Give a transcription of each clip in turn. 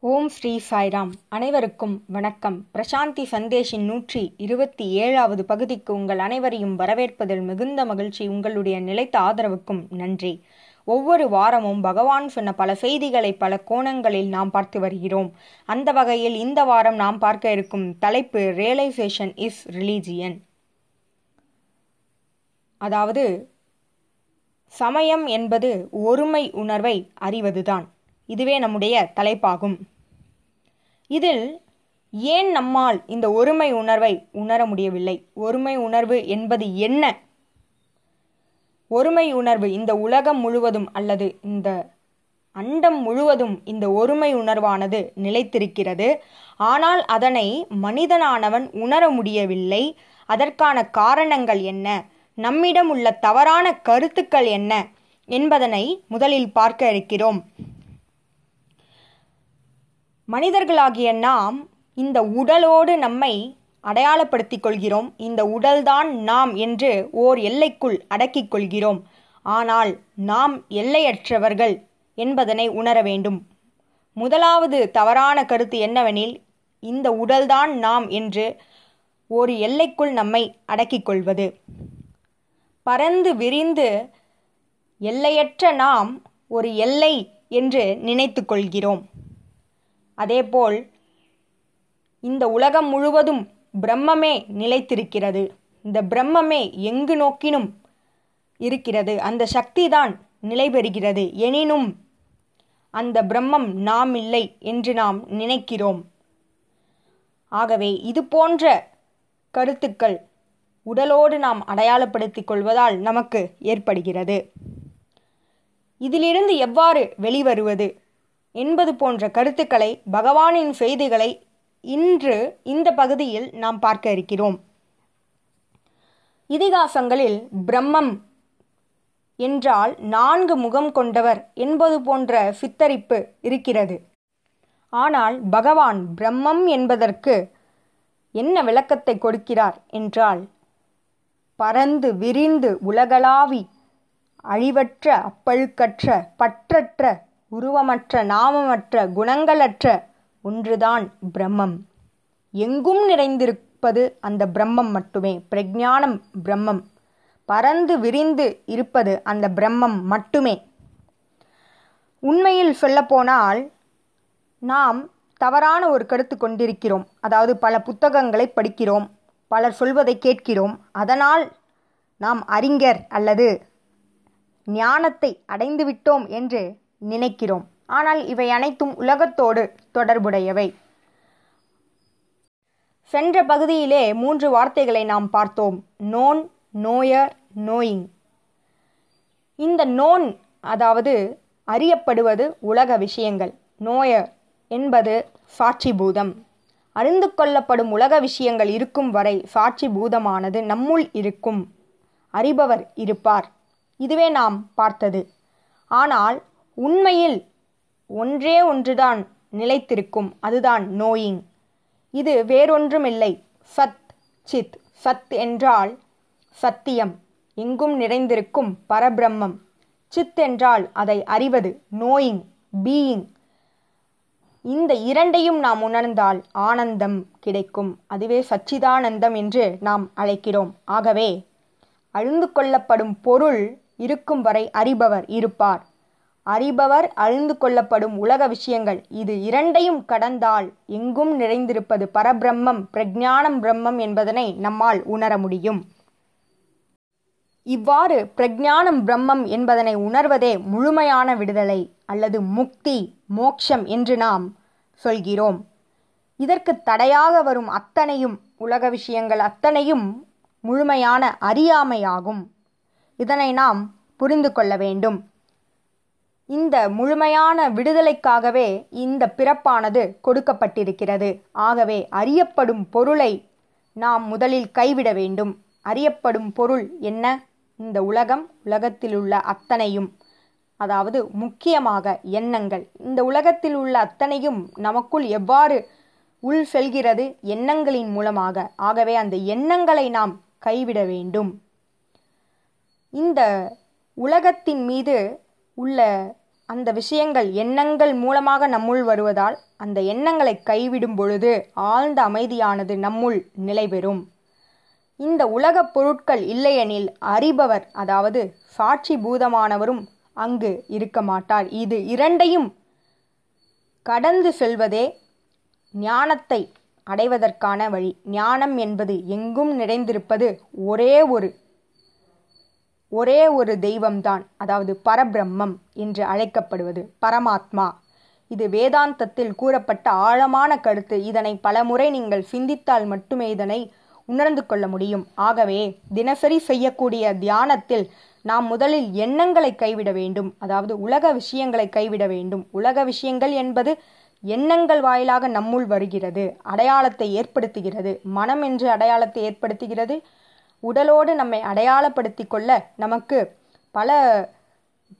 ஓம் ஸ்ரீ சாய்ராம். அனைவருக்கும் வணக்கம். பிரசாந்தி சந்தேஷின் நூற்றி இருபத்தி ஏழாவது பகுதிக்கு உங்கள் அனைவரையும் வரவேற்பதில் மிகுந்த மகிழ்ச்சி உங்களுடைய நிலைத்த ஆதரவுக்கும் நன்றி. ஒவ்வொரு வாரமும் பகவான் சொன்ன பல செய்திகளை பல கோணங்களில் நாம் பார்த்து வருகிறோம். அந்த வகையில் இந்த வாரம் நாம் பார்க்க இருக்கும் தலைப்பு ரியலைசேஷன் இஸ் ரிலீஜியன் அதாவது சமயம் என்பது ஒருமை உணர்வை அறிவதுதான். இதுவே நம்முடைய தலைப்பாகும். இதில் ஏன் நம்மால் இந்த ஒருமை உணர்வை உணர முடியவில்லை? ஒருமை உணர்வு என்பது என்ன? ஒருமை உணர்வு இந்த உலகம் முழுவதும் அல்லது இந்த அண்டம் முழுவதும் இந்த ஒருமை உணர்வானது நிலைத்திருக்கிறது. ஆனால் அதனை மனிதனானவன் உணர முடியவில்லை. அதற்கான காரணங்கள் என்ன? நம்மிடம் உள்ள தவறான கருத்துக்கள் என்ன? என்பதனை முதலில் பார்க்க இருக்கிறோம். மனிதர்களாகிய நாம் இந்த உடலோடு நம்மை அடையாளப்படுத்திக் கொள்கிறோம். இந்த உடல்தான் நாம் என்று ஓர் எல்லைக்குள் அடக்கிக் கொள்கிறோம். ஆனால் நாம் எல்லையற்றவர்கள் என்பதனை உணர வேண்டும். முதலாவது தவறான கருத்து என்னவெனில் இந்த உடல்தான் நாம் என்று ஒரு எல்லைக்குள் நம்மை அடக்கிக் கொள்வது. பறந்து விரிந்து எல்லையற்ற நாம் ஒரு எல்லை என்று நினைத்து கொள்கிறோம். அதேபோல் இந்த உலகம் முழுவதும் பிரம்மமே நிலைத்திருக்கிறது. இந்த பிரம்மமே எங்கு நோக்கினும் இருக்கிறது. அந்த சக்தி தான் நிலை பெறுகிறது எனினும் அந்த பிரம்மம் நாம் இல்லை என்று நாம் நினைக்கிறோம். ஆகவே இது போன்ற கருத்துக்கள் உடலோடு நாம் அடையாளப்படுத்திக் கொள்வதால் நமக்கு ஏற்படுகிறது. இதிலிருந்து எவ்வாறு வெளிவருவது? என்பது போன்ற கருத்துக்களை பகவானின் செய்திகளை இன்று இந்த பகுதியில் நாம் பார்க்க இருக்கிறோம். இதிகாசங்களில் பிரம்மம் என்றால் நான்கு முகம் கொண்டவர் என்பது போன்ற சித்தரிப்பு இருக்கிறது. ஆனால் பகவான் பிரம்மம் என்பதற்கு என்ன விளக்கத்தை கொடுக்கிறார் என்றால் பறந்து விரிந்து உலகளாவி அழிவற்ற அப்பழுக்கற்ற பற்றற்ற உருவமற்ற நாமமற்ற குணங்களற்ற ஒன்றுதான் பிரம்மம். எங்கும் நிறைந்திருப்பது அந்த பிரம்மம் மட்டுமே. பிரஜானம் பிரம்மம். பறந்து விரிந்து இருப்பது அந்த பிரம்மம் மட்டுமே. உண்மையில் சொல்லப்போனால் நாம் தவறான ஒரு கருத்து கொண்டிருக்கிறோம். அதாவது பல புத்தகங்களை படிக்கிறோம். பலர் சொல்வதை கேட்கிறோம். அதனால் நாம் அறிஞர் அல்லது ஞானத்தை அடைந்துவிட்டோம் என்று நினைக்கிறோம். ஆனால் இவை அனைத்தும் உலகத்தோடு தொடர்புடையவை. சென்ற பகுதியிலே மூன்று வார்த்தைகளை நாம் பார்த்தோம். Known knower knowing. இந்த நோன் அதாவது அறியப்படுவது உலக விஷயங்கள். நோயர் என்பது சாட்சி பூதம் அறிந்து கொள்ளப்படும் உலக விஷயங்கள் இருக்கும் வரை சாட்சி பூதமானது நம்முள் இருக்கும். அறிபவர் இருப்பார். இதுவே நாம் பார்த்தது. ஆனால் உண்மையில் ஒன்றே ஒன்றுதான் நிலைத்திருக்கும் அதுதான் நோயிங் இது வேறொன்றுமில்லை. சத் சித். சத் என்றால் சத்தியம். எங்கும் நிறைந்திருக்கும் பரபிரம்மம். சித் என்றால் அதை அறிவது நோயிங் பீயிங் இந்த இரண்டையும் நாம் உணர்ந்தால் ஆனந்தம் கிடைக்கும். அதுவே சச்சிதானந்தம் என்று நாம் அழைக்கிறோம். ஆகவே அழுந்து கொள்ளப்படும் பொருள் இருக்கும் வரை அறிபவர் இருப்பார். அறிபவர் அழிந்து கொள்ளப்படும் உலக விஷயங்கள். இது இரண்டையும் கடந்தால் எங்கும் நிறைந்திருப்பது பரபிரம்மம் பிரஜானம் பிரம்மம் என்பதனை நம்மால் உணர முடியும். இவ்வாறு பிரஜானம் பிரம்மம் என்பதனை உணர்வதே முழுமையான விடுதலை அல்லது முக்தி மோக்ஷம் என்று நாம் சொல்கிறோம். இதற்கு தடையாக வரும் அத்தனையும் உலக விஷயங்கள் அத்தனையும் முழுமையான அறியாமையாகும். இதனை நாம் புரிந்து கொள்ள வேண்டும். இந்த முழுமையான விடுதலைக்காகவே இந்த பிறப்பானது கொடுக்கப்பட்டிருக்கிறது. ஆகவே அறியப்படும் பொருளை நாம் முதலில் கைவிட வேண்டும். அறியப்படும் பொருள் என்ன? இந்த உலகம் உலகத்தில் உள்ள அத்தனையும். அதாவது முக்கியமாக எண்ணங்கள். இந்த உலகத்தில் உள்ள அத்தனையும் நமக்குள் எவ்வாறு உள் செல்கிறது? எண்ணங்களின் மூலமாக. ஆகவே அந்த எண்ணங்களை நாம் கைவிட வேண்டும். இந்த உலகத்தின் மீது உள்ள அந்த விஷயங்கள் எண்ணங்கள் மூலமாக நம்முள் வருவதால் அந்த எண்ணங்களை கைவிடும் பொழுது ஆழ்ந்த அமைதியானது நம்முள் நிலைபெறும் இந்த உலகப் பொருட்கள் இல்லையெனில் அறிபவர் அதாவது சாட்சி பூதமானவரும் அங்கு இருக்க மாட்டார். இது இரண்டையும் கடந்து செல்வதே ஞானத்தை அடைவதற்கான வழி. ஞானம் என்பது எங்கும் நிறைந்திருப்பது ஒரே ஒரு ஒரே ஒரு தெய்வம்தான் அதாவது பரபிரம்மம் என்று அழைக்கப்படுவது பரமாத்மா. இது வேதாந்தத்தில் கூறப்பட்ட ஆழமான கருத்து. இதனை பலமுறை நீங்கள் சிந்தித்தால் மட்டுமே இதனை உணர்ந்து கொள்ள முடியும். ஆகவே தினசரி செய்யக்கூடிய தியானத்தில் நாம் முதலில் எண்ணங்களை கைவிட வேண்டும். அதாவது உலக விஷயங்களை கைவிட வேண்டும். உலக விஷயங்கள் என்பது எண்ணங்கள் வாயிலாக நம்முள் வருகிறது. அடையாளத்தை ஏற்படுத்துகிறது. மனம் என்று அடையாளத்தை ஏற்படுத்துகிறது. உடலோடு நம்மை அடையாளப்படுத்தி கொள்ள நமக்கு பல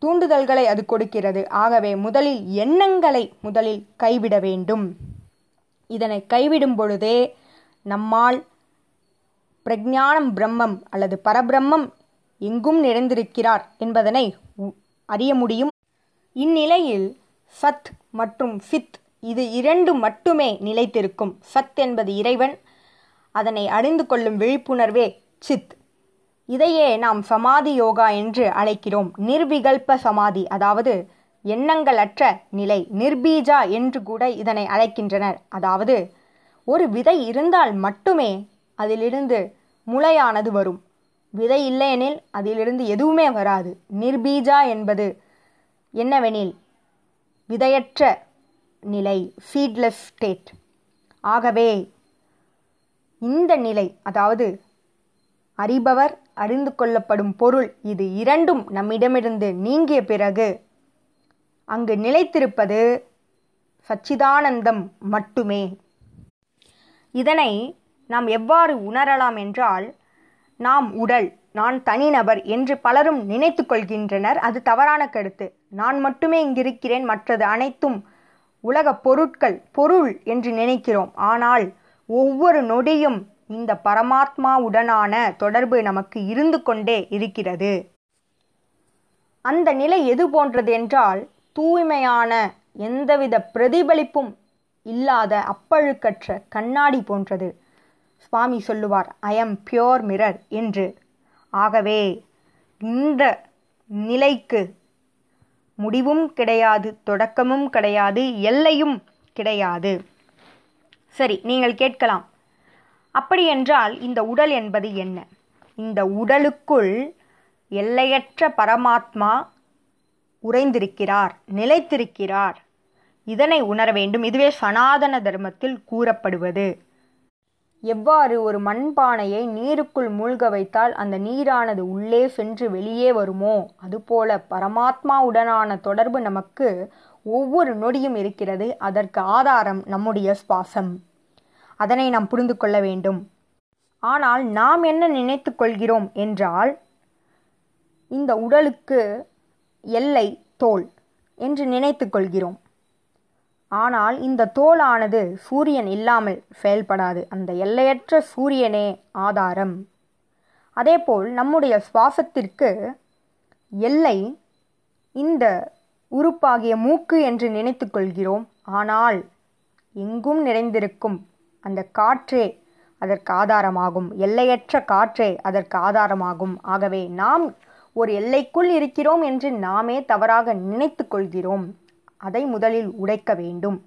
தூண்டுதல்களை அது கொடுக்கிறது. ஆகவே முதலில் எண்ணங்களை முதலில் கைவிட வேண்டும். இதனை கைவிடும் பொழுதே நம்மால் பிரஜானம் பிரம்மம் அல்லது பரபிரம்மம் எங்கும் நிறைந்திருக்கிறார் என்பதனை அறிய முடியும். இந்நிலையில் சத் மற்றும் சித் இது இரண்டு மட்டுமே நிலைத்திருக்கும். சத் என்பது இறைவன் அதனை அறிந்து கொள்ளும் விழிப்புணர்வே சித். இதையே நாம் சமாதி யோகா என்று அழைக்கிறோம். நிர்விகல்ப சமாதி அதாவது எண்ணங்களற்ற நிலை நிர்பீஜா என்று கூட இதனை அழைக்கின்றனர். அதாவது ஒரு விதை இருந்தால் மட்டுமே அதிலிருந்து முளையானது வரும். விதை இல்லையெனில் அதிலிருந்து எதுவுமே வராது. நிர்பீஜா என்பது என்னவெனில் விதையற்ற நிலை சீட்லெஸ் ஸ்டேட் ஆகவே இந்த நிலை அதாவது அறிபவர் அறிந்து கொள்ளப்படும் பொருள் இது இரண்டும் நம்மிடமிருந்து நீங்கிய பிறகு அங்கு நிலைத்திருப்பது சச்சிதானந்தம் மட்டுமே. இதனை நாம் எவ்வாறு உணரலாம் என்றால் நாம் உடல் நான் தனிநபர் என்று பலரும் நினைத்து கொள்கின்றனர். அது தவறான கருத்து. நான் மட்டுமே இங்கிருக்கிறேன். மற்றது அனைத்தும் உலக பொருட்கள் பொருள் என்று நினைக்கிறோம். ஆனால் ஒவ்வொரு நொடியும் இந்த பரமாத்மாவுடனான தொடர்பு நமக்கு இருந்து கொண்டே இருக்கிறது. அந்த நிலை எது போன்றது என்றால் தூய்மையான எந்தவித பிரதிபலிப்பும் இல்லாத அப்பழுக்கற்ற கண்ணாடி போன்றது. சுவாமி சொல்லுவார் ஐ எம் பியோர் மிரர் என்று. ஆகவே இந்த நிலைக்கு முடிவும் கிடையாது தொடக்கமும் கிடையாது எல்லையும் கிடையாது. சரி நீங்கள் கேட்கலாம். அப்படியென்றால் இந்த உடல் என்பது என்ன? இந்த உடலுக்குள் எல்லையற்ற பரமாத்மா உறைந்திருக்கிறார் நிலைத்திருக்கிறார். இதனை உணர வேண்டும். இதுவே சனாதன தர்மத்தில் கூறப்படுவது. எவ்வாறு ஒரு மண்பானையை நீருக்குள் மூழ்க வைத்தால் அந்த நீரானது உள்ளே சென்று வெளியே வருமோ? அதுபோல பரமாத்மாவுடனான தொடர்பு நமக்கு ஒவ்வொரு நொடியும் இருக்கிறது. அதற்கு ஆதாரம் நம்முடைய சுவாசம். அதனை நாம் புரிந்து கொள்ள வேண்டும். ஆனால் நாம் என்ன நினைத்து கொள்கிறோம் என்றால் இந்த உடலுக்கு எல்லை தோல் என்று நினைத்து கொள்கிறோம். ஆனால் இந்த தோலானது சூரியன் இல்லாமல் செயல்படாது. அந்த எல்லையற்ற சூரியனே ஆதாரம். அதேபோல் நம்முடைய சுவாசத்திற்கு எல்லை இந்த உறுப்பாகிய மூக்கு என்று நினைத்து கொள்கிறோம். ஆனால் எங்கும் நிறைந்திருக்கும் அந்த காற்றே அதற்கு ஆதாரமாகும். எல்லையற்ற காற்றே அதற்கு ஆதாரமாகும். ஆகவே நாம் ஒரு எல்லைக்குள் இருக்கிறோம் என்று நாமே தவறாக நினைத்து கொள்கிறோம். அதை முதலில் உடைக்க வேண்டும்.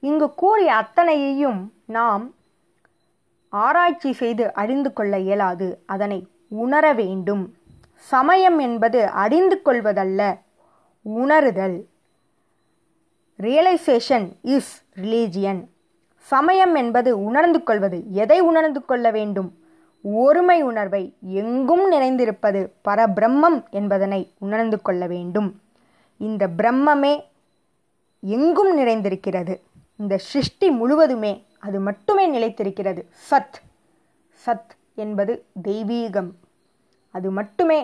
இங்கு கூறிய அத்தனையையும் நாம் ஆராய்ச்சி செய்து அறிந்து கொள்ள இயலாது. அதனை உணர வேண்டும். சமயம் என்பது அறிந்து கொள்வதல்ல உணருதல். ரியலைசேஷன் இஸ் ரிலீஜியன் சமயம் என்பது உணர்ந்து கொள்வது. எதை உணர்ந்து கொள்ள வேண்டும்? ஒருமை உணர்வை எங்கும் நிறைந்திருப்பது பரபிரம்மம் என்பதனை உணர்ந்து கொள்ள வேண்டும். இந்த பிரம்மமே எங்கும் நிறைந்திருக்கிறது. இந்த சிருஷ்டி முழுவதுமே அது மட்டுமே நிலைத்திருக்கிறது. சத். சத் என்பது தெய்வீகம். அது மட்டுமே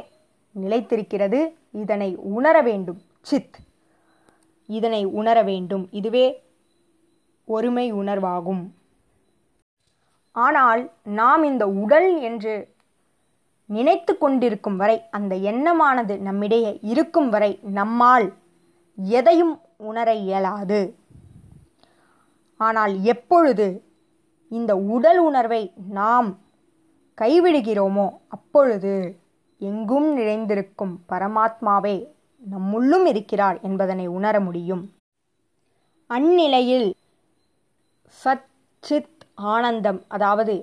நிலைத்திருக்கிறது. இதனை உணர வேண்டும். சித். இதனை உணர வேண்டும். இதுவே ஒருமை உணர்வாகும். ஆனால் நாம் இந்த உடல் என்று நினைத்து கொண்டிருக்கும் வரை அந்த எண்ணமானது நம்மிடையே இருக்கும் வரை நம்மால் எதையும் உணர இயலாது. ஆனால் எப்பொழுது இந்த உடல் உணர்வை நாம் கைவிடுகிறோமோ அப்பொழுது எங்கும் நிறைந்திருக்கும் பரமாத்மாவே நம்முள்ளும் இருக்கிறார் என்பதனை உணர முடியும். அந்நிலையில் சச்சித் ஆனந்தம். அதாவது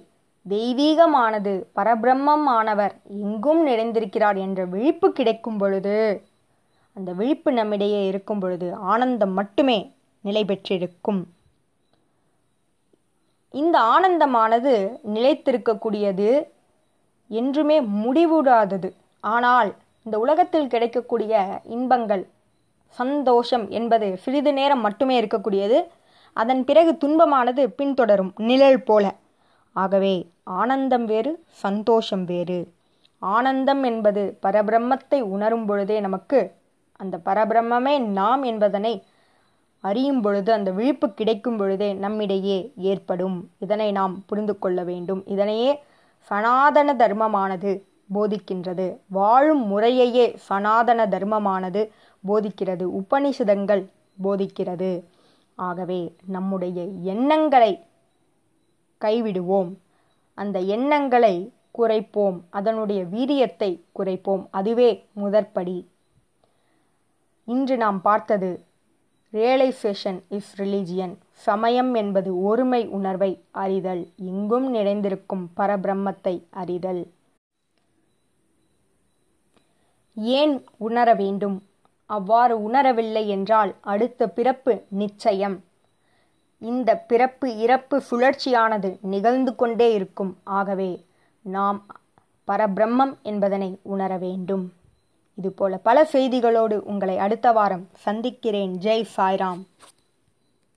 தெய்வீகமானது பரபிரம்மமானவர் எங்கும் நிறைந்திருக்கிறார் என்ற விழிப்பு கிடைக்கும் பொழுது அந்த விழிப்பு நம்மிடையே இருக்கும் பொழுது ஆனந்தம் மட்டுமே நிலை பெற்றிருக்கும். இந்த ஆனந்தமானது நிலைத்திருக்கக்கூடியது என்றுமே முடிவுடாதது. ஆனால் இந்த உலகத்தில் கிடைக்கக்கூடிய இன்பங்கள் சந்தோஷம் என்பது சிறிது நேரம் மட்டுமே இருக்கக்கூடியது. அதன் பிறகு துன்பமானது பின்தொடரும் நிழல் போல. ஆகவே ஆனந்தம் வேறு சந்தோஷம் வேறு. ஆனந்தம் என்பது பரபிரம்மத்தை உணரும் பொழுதே நமக்கு அந்த பரபிரம்மே நாம் என்பதனை அறியும் பொழுது அந்த விழிப்பு கிடைக்கும் பொழுதே நம்மிடையே ஏற்படும். இதனை நாம் புரிந்து கொள்ள வேண்டும். இதனையே சனாதன தர்மமானது போதிக்கின்றது. வாழும் முறையையே சனாதன தர்மமானது போதிக்கிறது. உபனிஷதங்கள் போதிக்கிறது. ஆகவே நம்முடைய எண்ணங்களை கைவிடுவோம். அந்த எண்ணங்களை குறைப்போம். அதனுடைய வீரியத்தை குறைப்போம். அதுவே முதற்படி. இன்று நாம் பார்த்தது ரியலைசேஷன் இஸ் ரிலிஜியன் சமயம் என்பது ஒருமை உணர்வை அறிதல். எங்கும் நிறைந்திருக்கும் பரபிரம்மத்தை அறிதல். ஏன் உணர வேண்டும்? அவ்வாறு உணரவில்லை என்றால் அடுத்த பிறப்பு நிச்சயம். இந்த பிறப்பு இறப்பு சுழற்சியானது நிகழ்ந்து கொண்டே இருக்கும். ஆகவே நாம் பரபிரம்மம் என்பதனை உணர வேண்டும். இதுபோல பல செய்திகளோடு உங்களை அடுத்த வாரம் சந்திக்கிறேன். ஜெய் சாய்ராம்.